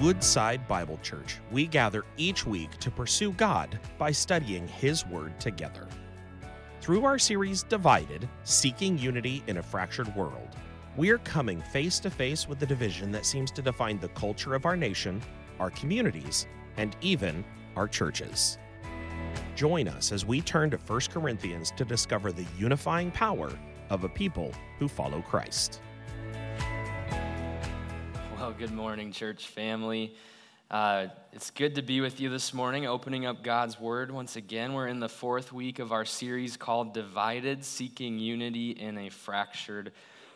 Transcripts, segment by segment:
Woodside Bible Church, we gather each week to pursue God by studying His Word together. Through our series Divided Seeking Unity in a Fractured World, we are coming face to face with the division that seems to define the culture of our nation, our communities, and even our churches. Join us as we turn to 1 Corinthians to discover the unifying power of a people who follow Christ. Well, good morning, church family. Uh, it's good to be with you this morning, opening up God's Word once again. We're in the fourth week of our series called Divided Seeking Unity in a Fractured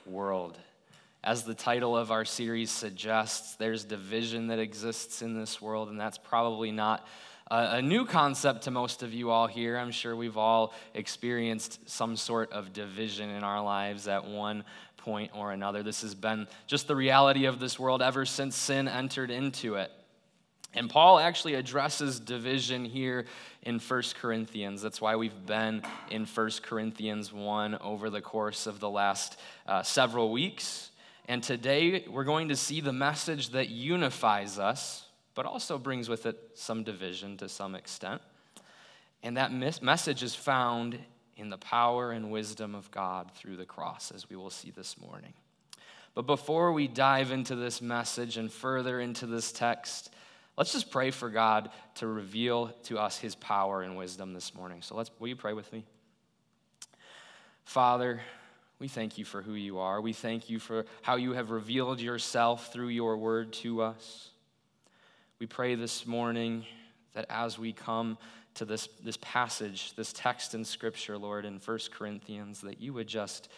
World. As the title of our series suggests, there's division that exists in this world, and that's probably not a, a new concept to most of you all here. I'm sure we've all experienced some sort of division in our lives at one point or another. This has been just the reality of this world ever since sin entered into it. And Paul actually addresses division here in 1 Corinthians. That's why we've been in 1 Corinthians 1 over the course of the last uh, several weeks. And today we're going to see the message that unifies us, but also brings with it some division to some extent. And that message is found in the power and wisdom of God through the cross, as we will see this morning. But before we dive into this message and further into this text, let's just pray for God to reveal to us his power and wisdom this morning. So let's will you pray with me? Father, we thank you for who you are. We thank you for how you have revealed yourself through your word to us. We pray this morning that as we come to this, this passage, this text in Scripture, Lord, in 1 Corinthians, that you would just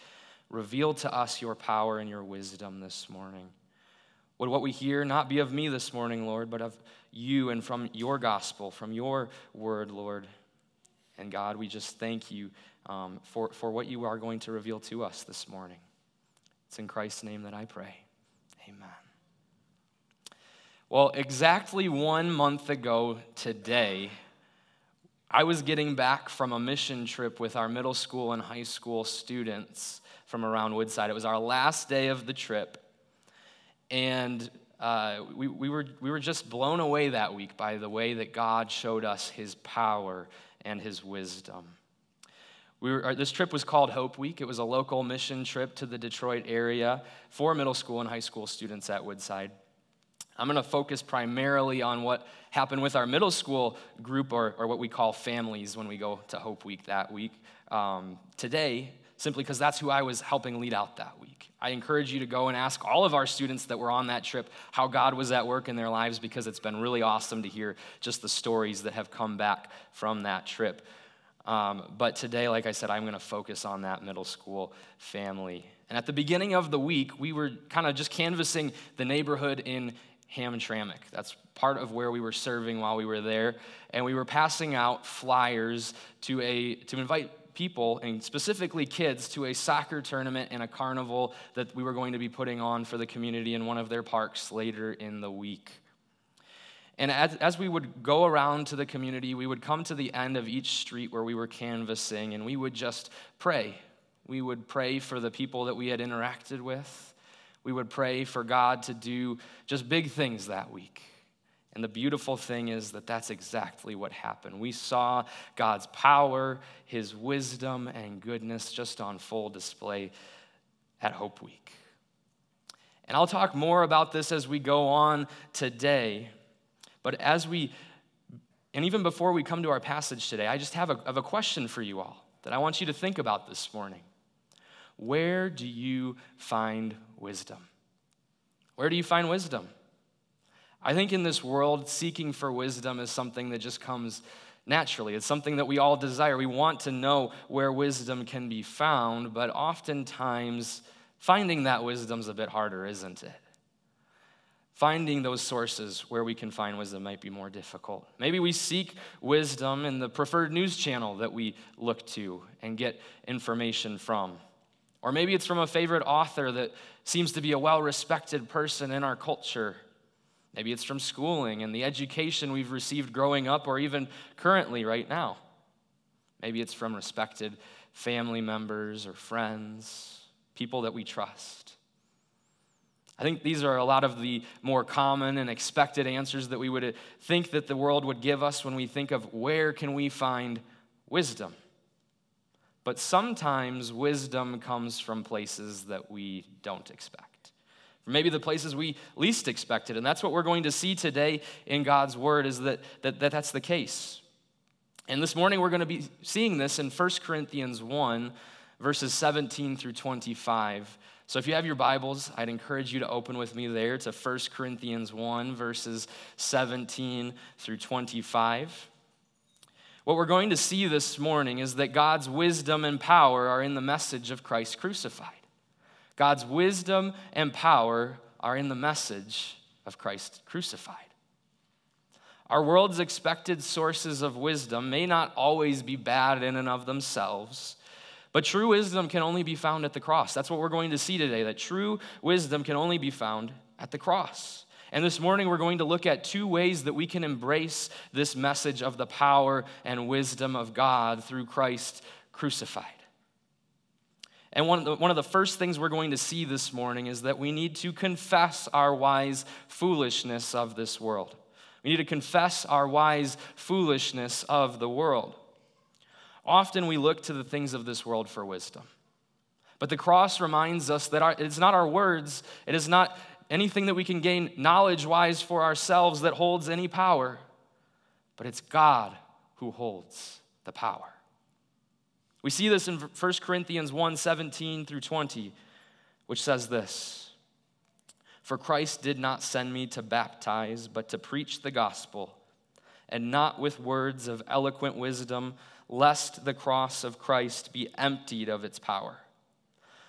reveal to us your power and your wisdom this morning. Would what we hear not be of me this morning, Lord, but of you and from your gospel, from your word, Lord. And God, we just thank you um, for, for what you are going to reveal to us this morning. It's in Christ's name that I pray. Amen. Well, exactly one month ago today, I was getting back from a mission trip with our middle school and high school students from around Woodside. It was our last day of the trip. And uh, we, we, were, we were just blown away that week by the way that God showed us his power and his wisdom. We were, this trip was called Hope Week. It was a local mission trip to the Detroit area for middle school and high school students at Woodside. I'm going to focus primarily on what happened with our middle school group, or, or what we call families when we go to Hope Week that week um, today, simply because that's who I was helping lead out that week. I encourage you to go and ask all of our students that were on that trip how God was at work in their lives because it's been really awesome to hear just the stories that have come back from that trip. Um, but today, like I said, I'm going to focus on that middle school family. And at the beginning of the week, we were kind of just canvassing the neighborhood in Hamtramck. That's part of where we were serving while we were there. And we were passing out flyers to, a, to invite people, and specifically kids, to a soccer tournament and a carnival that we were going to be putting on for the community in one of their parks later in the week. And as, as we would go around to the community, we would come to the end of each street where we were canvassing, and we would just pray. We would pray for the people that we had interacted with we would pray for God to do just big things that week. And the beautiful thing is that that's exactly what happened. We saw God's power, His wisdom, and goodness just on full display at Hope Week. And I'll talk more about this as we go on today. But as we, and even before we come to our passage today, I just have a, have a question for you all that I want you to think about this morning. Where do you find wisdom? Where do you find wisdom? I think in this world, seeking for wisdom is something that just comes naturally. It's something that we all desire. We want to know where wisdom can be found, but oftentimes finding that wisdom's a bit harder, isn't it? Finding those sources where we can find wisdom might be more difficult. Maybe we seek wisdom in the preferred news channel that we look to and get information from. Or maybe it's from a favorite author that seems to be a well respected person in our culture. Maybe it's from schooling and the education we've received growing up or even currently right now. Maybe it's from respected family members or friends, people that we trust. I think these are a lot of the more common and expected answers that we would think that the world would give us when we think of where can we find wisdom. But sometimes wisdom comes from places that we don't expect. Maybe the places we least expected. And that's what we're going to see today in God's word is that, that, that that's the case. And this morning we're going to be seeing this in 1 Corinthians 1, verses 17 through 25. So if you have your Bibles, I'd encourage you to open with me there to 1 Corinthians 1, verses 17 through 25. What we're going to see this morning is that God's wisdom and power are in the message of Christ crucified. God's wisdom and power are in the message of Christ crucified. Our world's expected sources of wisdom may not always be bad in and of themselves, but true wisdom can only be found at the cross. That's what we're going to see today, that true wisdom can only be found at the cross. And this morning, we're going to look at two ways that we can embrace this message of the power and wisdom of God through Christ crucified. And one of, the, one of the first things we're going to see this morning is that we need to confess our wise foolishness of this world. We need to confess our wise foolishness of the world. Often we look to the things of this world for wisdom. But the cross reminds us that our, it's not our words, it is not anything that we can gain knowledge wise for ourselves that holds any power, but it's God who holds the power. We see this in 1 Corinthians 1 17 through 20, which says this For Christ did not send me to baptize, but to preach the gospel, and not with words of eloquent wisdom lest the cross of Christ be emptied of its power.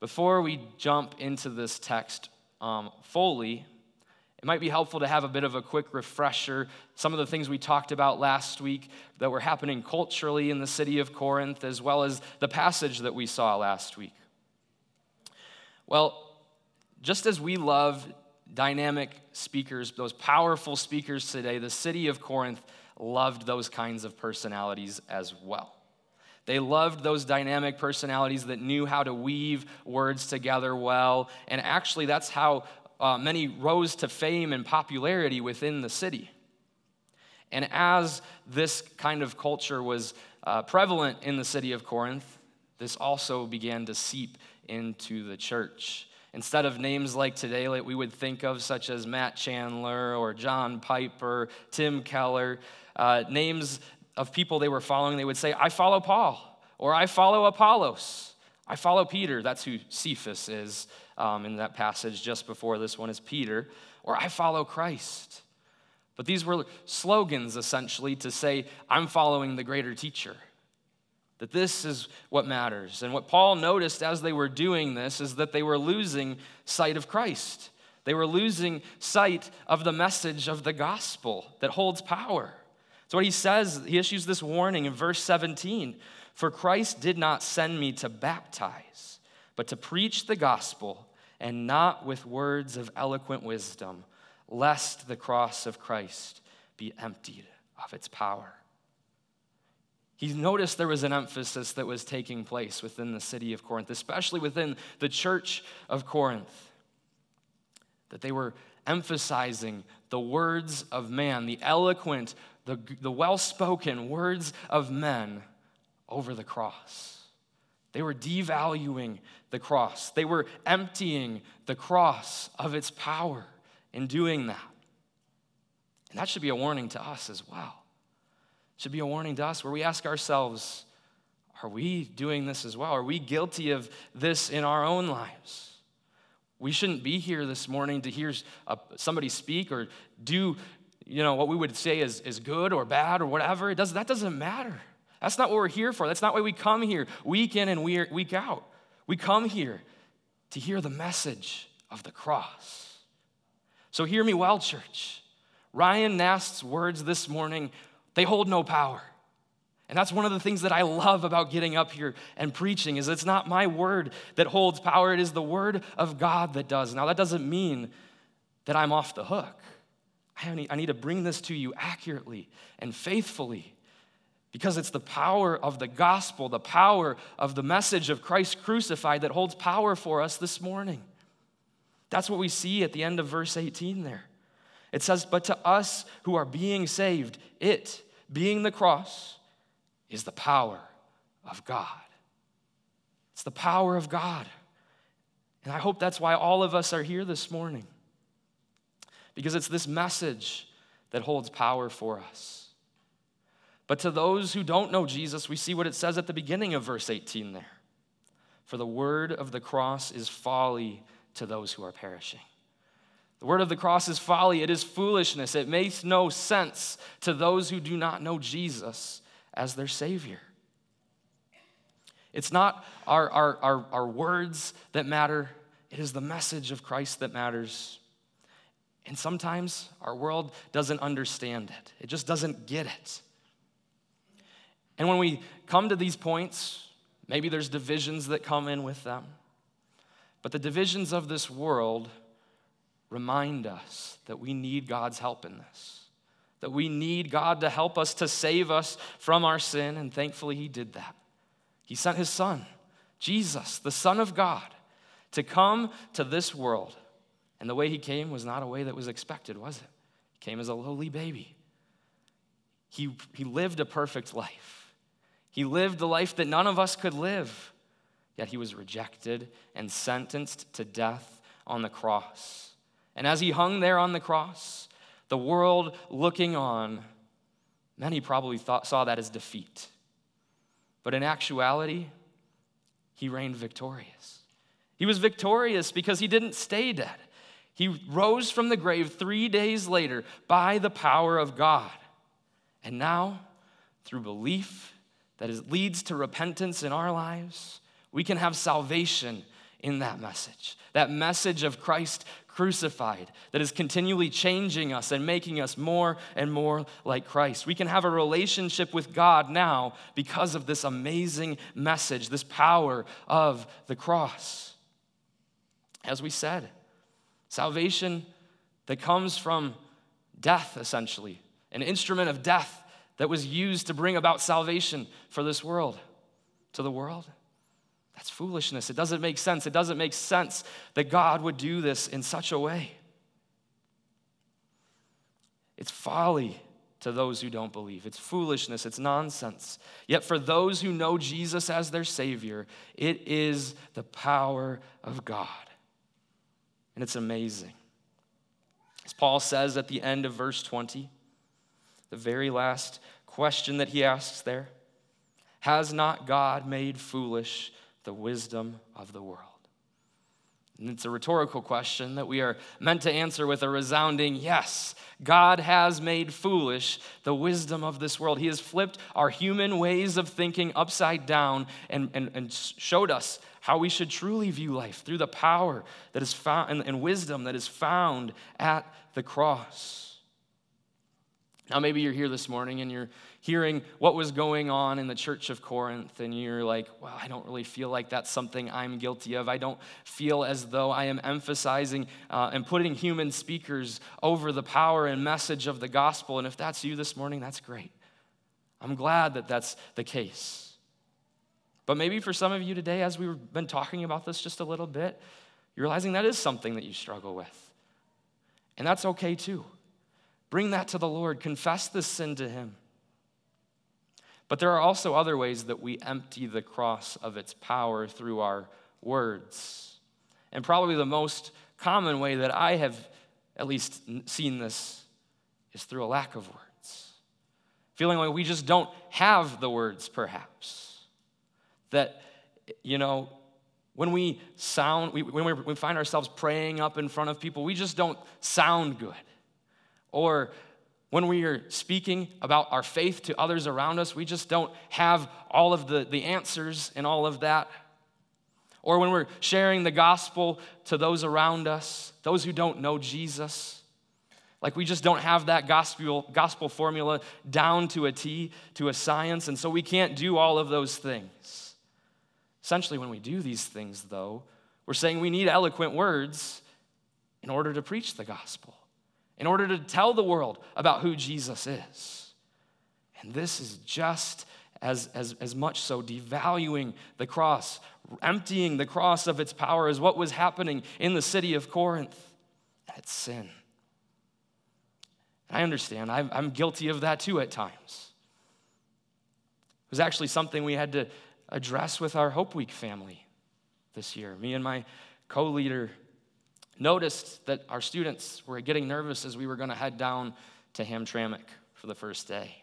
Before we jump into this text um, fully, it might be helpful to have a bit of a quick refresher. Some of the things we talked about last week that were happening culturally in the city of Corinth, as well as the passage that we saw last week. Well, just as we love dynamic speakers, those powerful speakers today, the city of Corinth loved those kinds of personalities as well. They loved those dynamic personalities that knew how to weave words together well. And actually, that's how uh, many rose to fame and popularity within the city. And as this kind of culture was uh, prevalent in the city of Corinth, this also began to seep into the church. Instead of names like today that we would think of, such as Matt Chandler or John Piper, Tim Keller, uh, names of people they were following, they would say, I follow Paul, or I follow Apollos, I follow Peter. That's who Cephas is um, in that passage just before this one is Peter, or I follow Christ. But these were slogans essentially to say, I'm following the greater teacher. That this is what matters. And what Paul noticed as they were doing this is that they were losing sight of Christ. They were losing sight of the message of the gospel that holds power. So, what he says, he issues this warning in verse 17 For Christ did not send me to baptize, but to preach the gospel, and not with words of eloquent wisdom, lest the cross of Christ be emptied of its power. He noticed there was an emphasis that was taking place within the city of Corinth, especially within the church of Corinth, that they were emphasizing the words of man, the eloquent the, the well spoken words of men over the cross. They were devaluing the cross, they were emptying the cross of its power in doing that. And that should be a warning to us as well. It should be a warning to us where we ask ourselves, are we doing this as well? Are we guilty of this in our own lives? We shouldn't be here this morning to hear somebody speak or do you know, what we would say is, is good or bad or whatever. It does, that doesn't matter. That's not what we're here for. That's not why we come here week in and week out. We come here to hear the message of the cross. So hear me well, church. Ryan Nast's words this morning, they hold no power. And that's one of the things that I love about getting up here and preaching is it's not my word that holds power, it is the word of God that does. Now that doesn't mean that I'm off the hook. I need, I need to bring this to you accurately and faithfully because it's the power of the gospel, the power of the message of Christ crucified that holds power for us this morning. That's what we see at the end of verse 18 there. It says, But to us who are being saved, it, being the cross, is the power of God. It's the power of God. And I hope that's why all of us are here this morning. Because it's this message that holds power for us. But to those who don't know Jesus, we see what it says at the beginning of verse 18 there. For the word of the cross is folly to those who are perishing. The word of the cross is folly, it is foolishness. It makes no sense to those who do not know Jesus as their Savior. It's not our, our, our, our, words that matter, it is the message of Christ that matters. And sometimes our world doesn't understand it, it just doesn't get it. And when we come to these points, maybe there's divisions that come in with them. But the divisions of this world remind us that we need God's help in this, that we need God to help us to save us from our sin, and thankfully, He did that. He sent His Son, Jesus, the Son of God, to come to this world. And the way He came was not a way that was expected, was it? He came as a lowly baby. He, he lived a perfect life. He lived the life that none of us could live. Yet he was rejected and sentenced to death on the cross. And as he hung there on the cross, the world looking on, many probably thought, saw that as defeat. But in actuality, he reigned victorious. He was victorious because he didn't stay dead. He rose from the grave three days later by the power of God. And now, through belief that is, leads to repentance in our lives, we can have salvation in that message. That message of Christ crucified that is continually changing us and making us more and more like Christ. We can have a relationship with God now because of this amazing message, this power of the cross. As we said, salvation that comes from death, essentially, an instrument of death that was used to bring about salvation for this world, to the world. That's foolishness. It doesn't make sense. It doesn't make sense that God would do this in such a way. It's folly to those who don't believe. It's foolishness. It's nonsense. Yet for those who know Jesus as their Savior, it is the power of God. And it's amazing. As Paul says at the end of verse 20, the very last question that he asks there Has not God made foolish the wisdom of the world? And it's a rhetorical question that we are meant to answer with a resounding yes. God has made foolish the wisdom of this world. He has flipped our human ways of thinking upside down and, and, and showed us how we should truly view life through the power that is found and, and wisdom that is found at the cross. Now, maybe you're here this morning and you're hearing what was going on in the church of Corinth, and you're like, well, I don't really feel like that's something I'm guilty of. I don't feel as though I am emphasizing uh, and putting human speakers over the power and message of the gospel. And if that's you this morning, that's great. I'm glad that that's the case. But maybe for some of you today, as we've been talking about this just a little bit, you're realizing that is something that you struggle with. And that's okay too. Bring that to the Lord, confess this sin to Him. But there are also other ways that we empty the cross of its power through our words. And probably the most common way that I have at least seen this is through a lack of words. Feeling like we just don't have the words, perhaps. That, you know, when we sound, when we find ourselves praying up in front of people, we just don't sound good. Or when we are speaking about our faith to others around us, we just don't have all of the, the answers and all of that. or when we're sharing the gospel to those around us, those who don't know Jesus. Like we just don't have that gospel, gospel formula down to a T, to a science, and so we can't do all of those things. Essentially, when we do these things, though, we're saying we need eloquent words in order to preach the gospel, in order to tell the world about who Jesus is. And this is just as, as, as much so devaluing the cross, emptying the cross of its power as what was happening in the city of Corinth. That's sin. And I understand, I'm, I'm guilty of that too at times. It was actually something we had to address with our Hope Week family this year. Me and my co leader noticed that our students were getting nervous as we were going to head down to Hamtramck for the first day.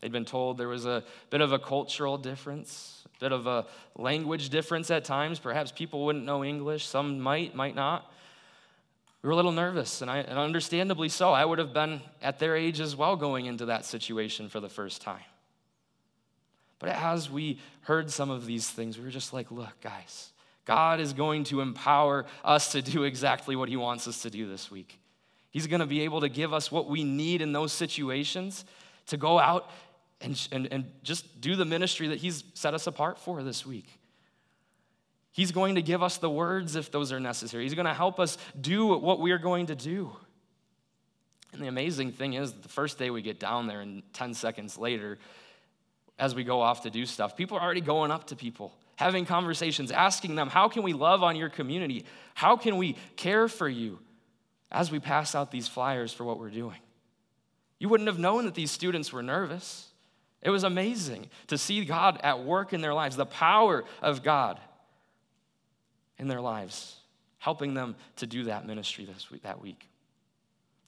They'd been told there was a bit of a cultural difference, a bit of a language difference at times. Perhaps people wouldn't know English, some might, might not. We were a little nervous, and, I, and understandably so. I would have been at their age as well going into that situation for the first time. But as we heard some of these things, we were just like, look, guys, God is going to empower us to do exactly what He wants us to do this week. He's going to be able to give us what we need in those situations to go out and, and, and just do the ministry that He's set us apart for this week. He's going to give us the words if those are necessary. He's going to help us do what we are going to do. And the amazing thing is, the first day we get down there, and 10 seconds later, as we go off to do stuff, people are already going up to people, having conversations, asking them, How can we love on your community? How can we care for you as we pass out these flyers for what we're doing? You wouldn't have known that these students were nervous. It was amazing to see God at work in their lives, the power of God in their lives, helping them to do that ministry this week, that week.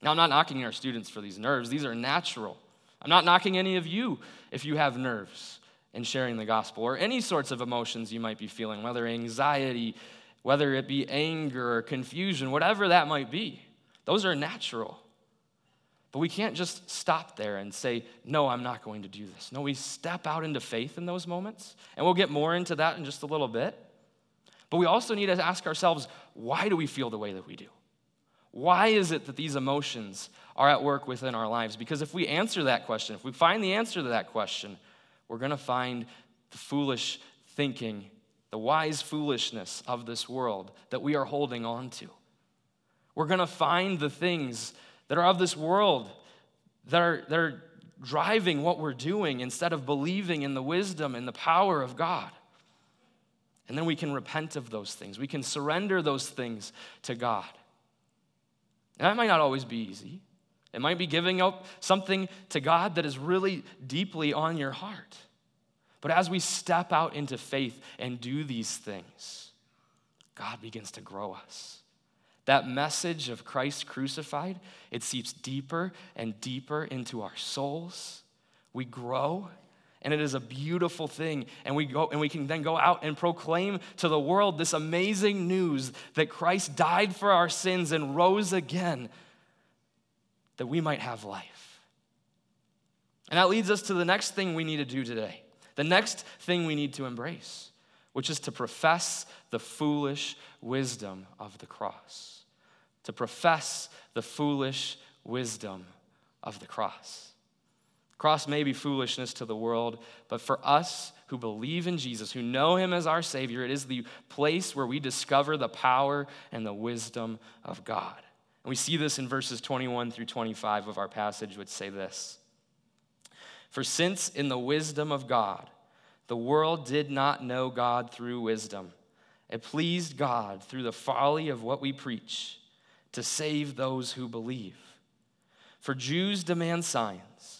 Now, I'm not knocking our students for these nerves, these are natural. I'm not knocking any of you if you have nerves in sharing the gospel or any sorts of emotions you might be feeling, whether anxiety, whether it be anger or confusion, whatever that might be. Those are natural. But we can't just stop there and say, No, I'm not going to do this. No, we step out into faith in those moments. And we'll get more into that in just a little bit. But we also need to ask ourselves, why do we feel the way that we do? Why is it that these emotions are at work within our lives? Because if we answer that question, if we find the answer to that question, we're going to find the foolish thinking, the wise foolishness of this world that we are holding on to. We're going to find the things that are of this world, that are, that are driving what we're doing instead of believing in the wisdom and the power of God. And then we can repent of those things. We can surrender those things to God. And that might not always be easy. It might be giving up something to God that is really deeply on your heart. But as we step out into faith and do these things, God begins to grow us. That message of Christ crucified, it seeps deeper and deeper into our souls. We grow, and it is a beautiful thing. And we go and we can then go out and proclaim to the world this amazing news that Christ died for our sins and rose again that we might have life. And that leads us to the next thing we need to do today. The next thing we need to embrace, which is to profess the foolish wisdom of the cross to profess the foolish wisdom of the cross. Cross may be foolishness to the world, but for us who believe in Jesus, who know him as our Savior, it is the place where we discover the power and the wisdom of God. And we see this in verses 21 through 25 of our passage, which say this For since in the wisdom of God, the world did not know God through wisdom, it pleased God through the folly of what we preach to save those who believe. For Jews demand signs,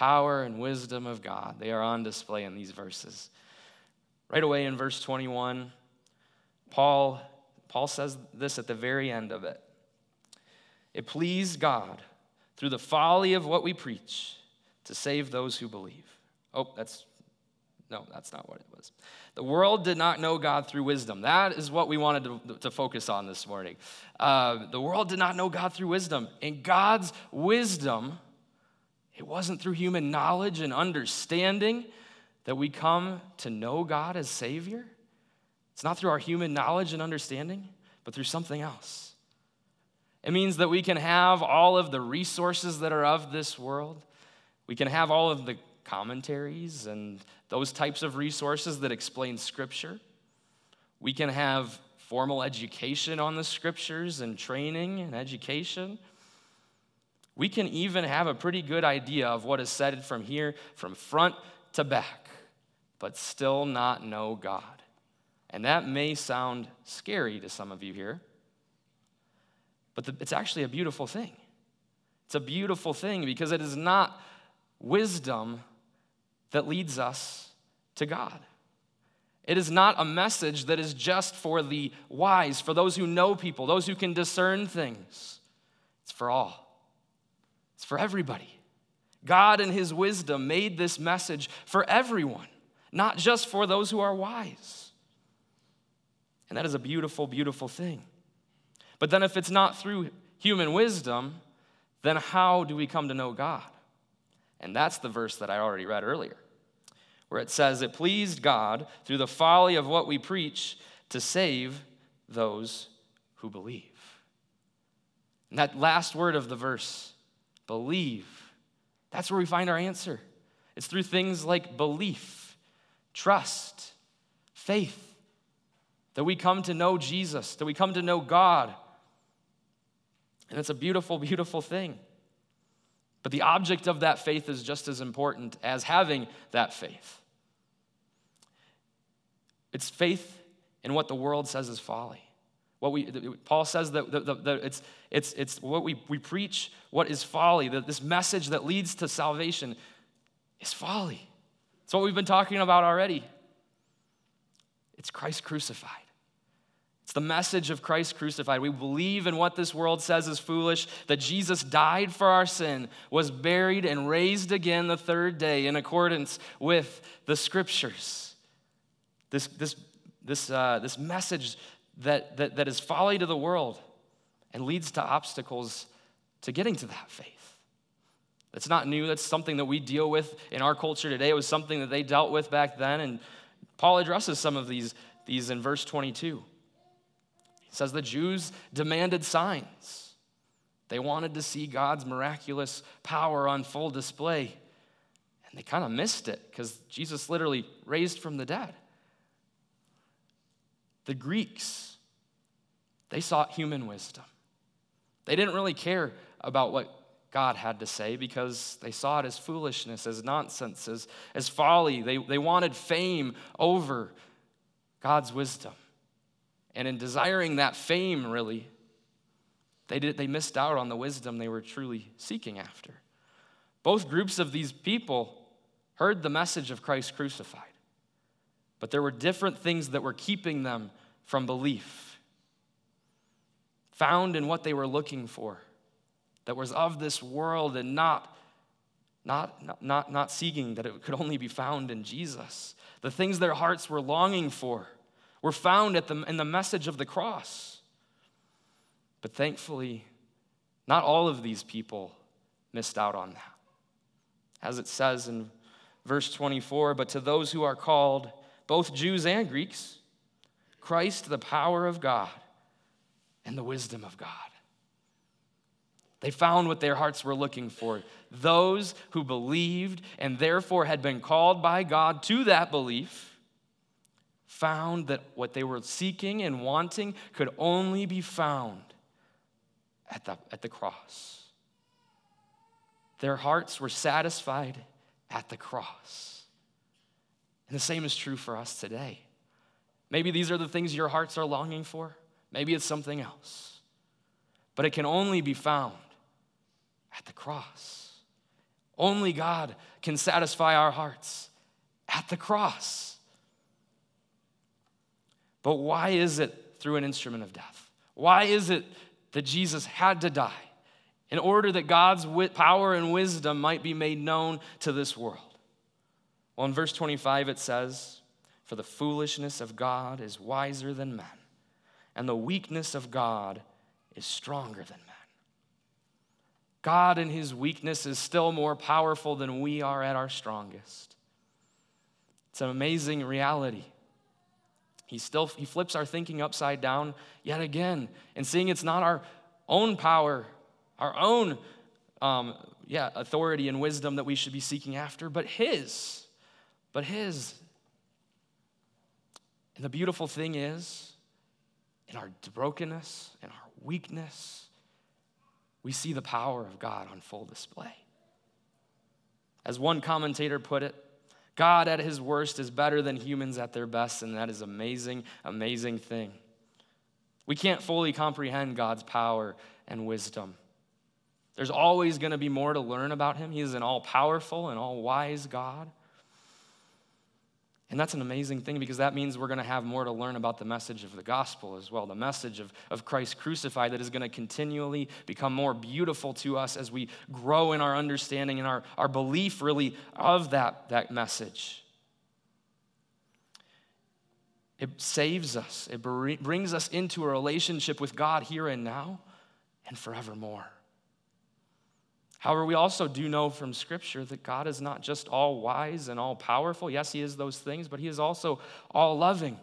Power and wisdom of God, they are on display in these verses. Right away in verse 21, Paul Paul says this at the very end of it. It pleased God through the folly of what we preach to save those who believe. Oh, that's no, that's not what it was. The world did not know God through wisdom. That is what we wanted to, to focus on this morning. Uh, the world did not know God through wisdom. And God's wisdom, it wasn't through human knowledge and understanding that we come to know God as Savior. It's not through our human knowledge and understanding, but through something else. It means that we can have all of the resources that are of this world. We can have all of the commentaries and those types of resources that explain Scripture. We can have formal education on the Scriptures and training and education. We can even have a pretty good idea of what is said from here, from front to back, but still not know God. And that may sound scary to some of you here, but the, it's actually a beautiful thing. It's a beautiful thing because it is not wisdom that leads us to God. It is not a message that is just for the wise, for those who know people, those who can discern things. It's for all, it's for everybody. God, in His wisdom, made this message for everyone, not just for those who are wise. And that is a beautiful, beautiful thing. But then, if it's not through human wisdom, then how do we come to know God? And that's the verse that I already read earlier, where it says, It pleased God through the folly of what we preach to save those who believe. And that last word of the verse, believe, that's where we find our answer. It's through things like belief, trust, faith, that we come to know Jesus, that we come to know God. And it's a beautiful, beautiful thing. But the object of that faith is just as important as having that faith. It's faith in what the world says is folly. What we, Paul says that the, the, the, it's, it's, it's what we, we preach, what is folly, that this message that leads to salvation is folly. It's what we've been talking about already. It's Christ crucified. It's the message of Christ crucified. We believe in what this world says is foolish that Jesus died for our sin, was buried, and raised again the third day in accordance with the scriptures. This, this, this, uh, this message that, that, that is folly to the world and leads to obstacles to getting to that faith. That's not new. That's something that we deal with in our culture today. It was something that they dealt with back then. And Paul addresses some of these, these in verse 22. He says the Jews demanded signs. They wanted to see God's miraculous power on full display. And they kind of missed it because Jesus literally raised from the dead. The Greeks, they sought human wisdom. They didn't really care about what God had to say because they saw it as foolishness, as nonsense, as, as folly. They, they wanted fame over God's wisdom. And in desiring that fame, really, they, did, they missed out on the wisdom they were truly seeking after. Both groups of these people heard the message of Christ crucified, but there were different things that were keeping them from belief, found in what they were looking for, that was of this world and not, not, not, not seeking that it could only be found in Jesus. The things their hearts were longing for were found at the, in the message of the cross. But thankfully, not all of these people missed out on that. As it says in verse 24, but to those who are called, both Jews and Greeks, Christ, the power of God and the wisdom of God. They found what their hearts were looking for. Those who believed and therefore had been called by God to that belief found that what they were seeking and wanting could only be found at the, at the cross. Their hearts were satisfied at the cross. And the same is true for us today. Maybe these are the things your hearts are longing for, maybe it's something else. But it can only be found at the cross. Only God can satisfy our hearts at the cross. But why is it through an instrument of death? Why is it that Jesus had to die in order that God's power and wisdom might be made known to this world? Well, in verse 25, it says, For the foolishness of God is wiser than men, and the weakness of God is stronger than men. God in his weakness is still more powerful than we are at our strongest. It's an amazing reality. He still he flips our thinking upside down yet again and seeing it's not our own power, our own um, yeah, authority and wisdom that we should be seeking after, but his. But his. And the beautiful thing is, in our brokenness, in our weakness, we see the power of God on full display. As one commentator put it, God at his worst is better than humans at their best, and that is amazing, amazing thing. We can't fully comprehend God's power and wisdom. There's always going to be more to learn about him. He is an all powerful and all wise God. And that's an amazing thing because that means we're going to have more to learn about the message of the gospel as well, the message of, of Christ crucified that is going to continually become more beautiful to us as we grow in our understanding and our, our belief, really, of that, that message. It saves us, it brings us into a relationship with God here and now and forevermore. However, we also do know from Scripture that God is not just all wise and all powerful. Yes, He is those things, but He is also all loving.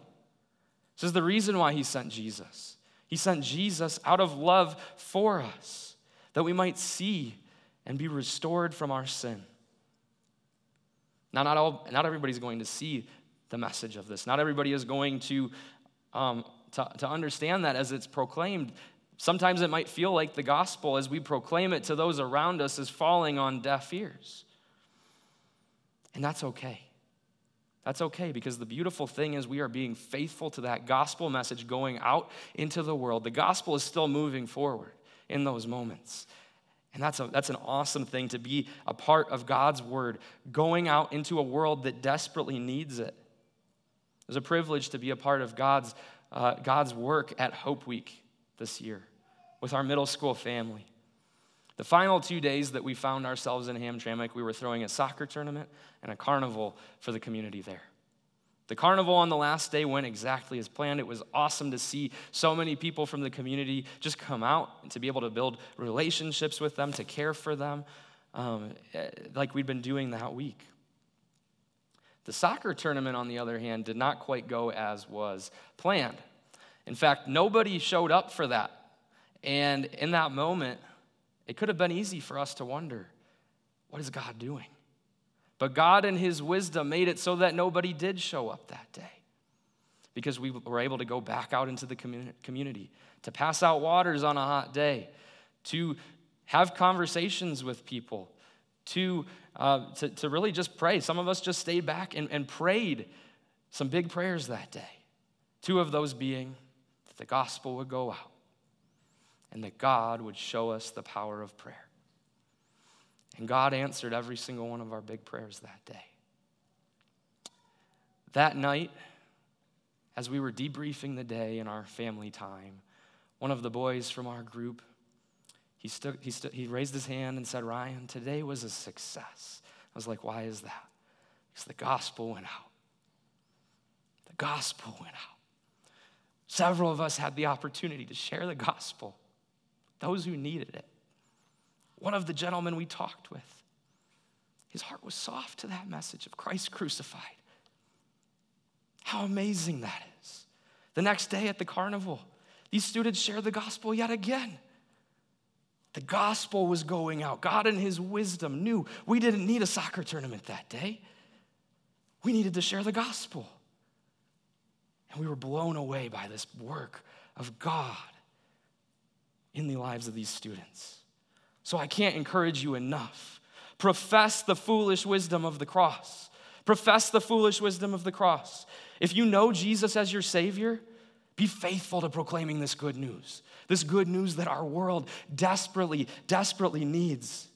This is the reason why He sent Jesus. He sent Jesus out of love for us, that we might see and be restored from our sin. Now, not, all, not everybody's going to see the message of this. Not everybody is going to, um, to, to understand that as it's proclaimed. Sometimes it might feel like the gospel, as we proclaim it to those around us, is falling on deaf ears. And that's okay. That's okay because the beautiful thing is we are being faithful to that gospel message going out into the world. The gospel is still moving forward in those moments. And that's, a, that's an awesome thing to be a part of God's word, going out into a world that desperately needs it. It's a privilege to be a part of God's, uh, God's work at Hope Week this year with our middle school family. The final two days that we found ourselves in Hamtramck, we were throwing a soccer tournament and a carnival for the community there. The carnival on the last day went exactly as planned. It was awesome to see so many people from the community just come out and to be able to build relationships with them, to care for them, um, eh, like we'd been doing that week. The soccer tournament, on the other hand, did not quite go as was planned. In fact, nobody showed up for that. And in that moment, it could have been easy for us to wonder what is God doing? But God, in His wisdom, made it so that nobody did show up that day because we were able to go back out into the community, to pass out waters on a hot day, to have conversations with people, to, uh, to, to really just pray. Some of us just stayed back and, and prayed some big prayers that day. Two of those being the gospel would go out and that God would show us the power of prayer. And God answered every single one of our big prayers that day. That night, as we were debriefing the day in our family time, one of the boys from our group, he, stood, he, he raised his hand and said, Ryan, today was a success. I was like, why is that? Because the gospel went out. The gospel went out. Several of us had the opportunity to share the gospel those who needed it. One of the gentlemen we talked with, his heart was soft to that message of Christ crucified. How amazing that is. The next day at the carnival, these students shared the gospel yet again. The gospel was going out. God, in His wisdom, knew we didn't need a soccer tournament that day. We needed to share the gospel. And we were blown away by this work of God in the lives of these students. So I can't encourage you enough. Profess the foolish wisdom of the cross. Profess the foolish wisdom of the cross. If you know Jesus as your Savior, be faithful to proclaiming this good news. This good news that our world desperately, desperately needs.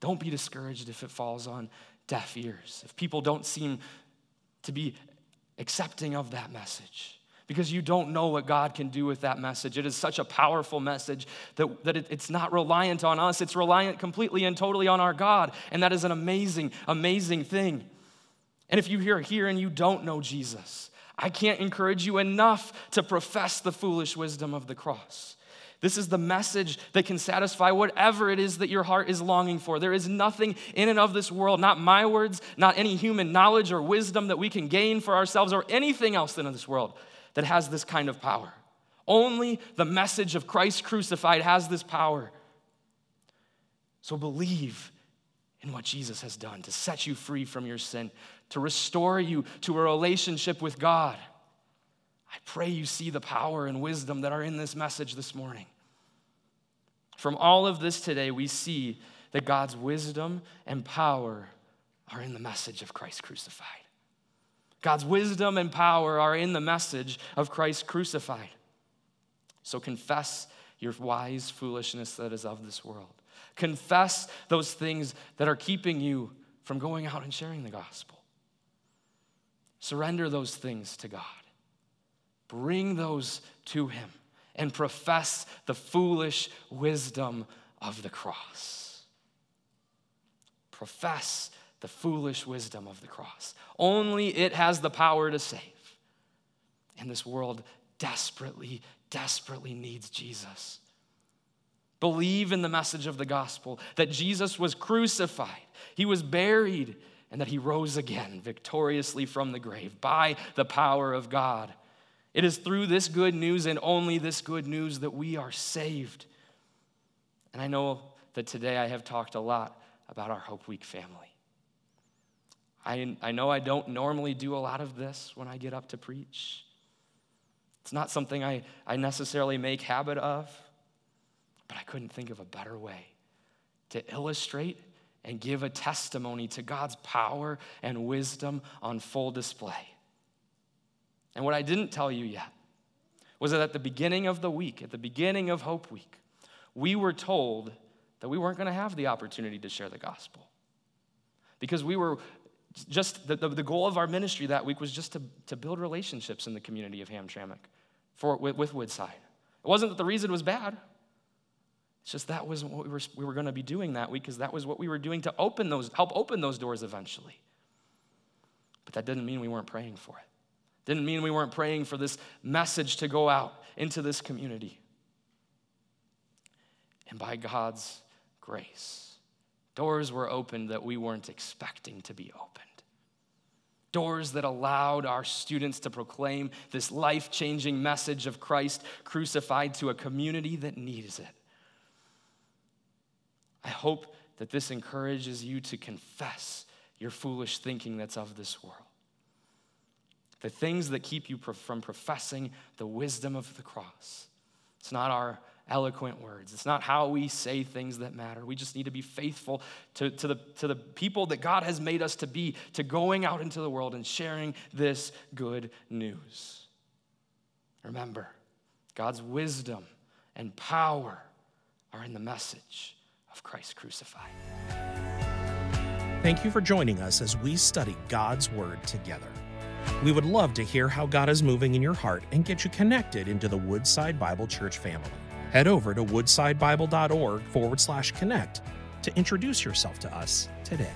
Don't be discouraged if it falls on deaf ears, if people don't seem to be accepting of that message. because you don't know what God can do with that message. It is such a powerful message that, that it, it's not reliant on us, it's reliant completely and totally on our God. And that is an amazing, amazing thing. And if you hear here and you don't know Jesus, I can't encourage you enough to profess the foolish wisdom of the cross. This is the message that can satisfy whatever it is that your heart is longing for. There is nothing in and of this world, not my words, not any human knowledge or wisdom that we can gain for ourselves or anything else in this world that has this kind of power. Only the message of Christ crucified has this power. So believe in what Jesus has done to set you free from your sin, to restore you to a relationship with God. I pray you see the power and wisdom that are in this message this morning. From all of this today, we see that God's wisdom and power are in the message of Christ crucified. God's wisdom and power are in the message of Christ crucified. So confess your wise foolishness that is of this world. Confess those things that are keeping you from going out and sharing the gospel. Surrender those things to God. Bring those to Him and profess the foolish wisdom of the cross. Profess the foolish wisdom of the cross. Only it has the power to save. And this world desperately, desperately needs Jesus. Believe in the message of the gospel that Jesus was crucified, he was buried, and that he rose again victoriously from the grave by the power of God. It is through this good news and only this good news that we are saved. And I know that today I have talked a lot about our Hope Week family. I, I know I don't normally do a lot of this when I get up to preach. It's not something I, I necessarily make habit of, but I couldn't think of a better way to illustrate and give a testimony to God's power and wisdom on full display. And what I didn't tell you yet was that at the beginning of the week, at the beginning of Hope Week, we were told that we weren't going to have the opportunity to share the gospel. Because we were just, the, the, the, goal of our ministry that week was just to, to build relationships in the community of Hamtramck for, with, with Woodside. It wasn't that the reason was bad. It's just that wasn't what we were, we were going to be doing that week because that was what we were doing to open those, help open those doors eventually. But that didn't mean we weren't praying for it. Didn't mean we weren't praying for this message to go out into this community. And by God's grace, doors were opened that we weren't expecting to be opened. Doors that allowed our students to proclaim this life changing message of Christ crucified to a community that needs it. I hope that this encourages you to confess your foolish thinking that's of this world the things that keep you from professing the wisdom of the cross. It's not our eloquent words. It's not how we say things that matter. We just need to be faithful to, to, the, to the people that God has made us to be, to going out into the world and sharing this good news. Remember, God's wisdom and power are in the message of Christ crucified. Thank you for joining us as we study God's Word together. We would love to hear how God is moving in your heart and get you connected into the Woodside Bible Church family. Head over to woodsidebible.org forward slash connect to introduce yourself to us today.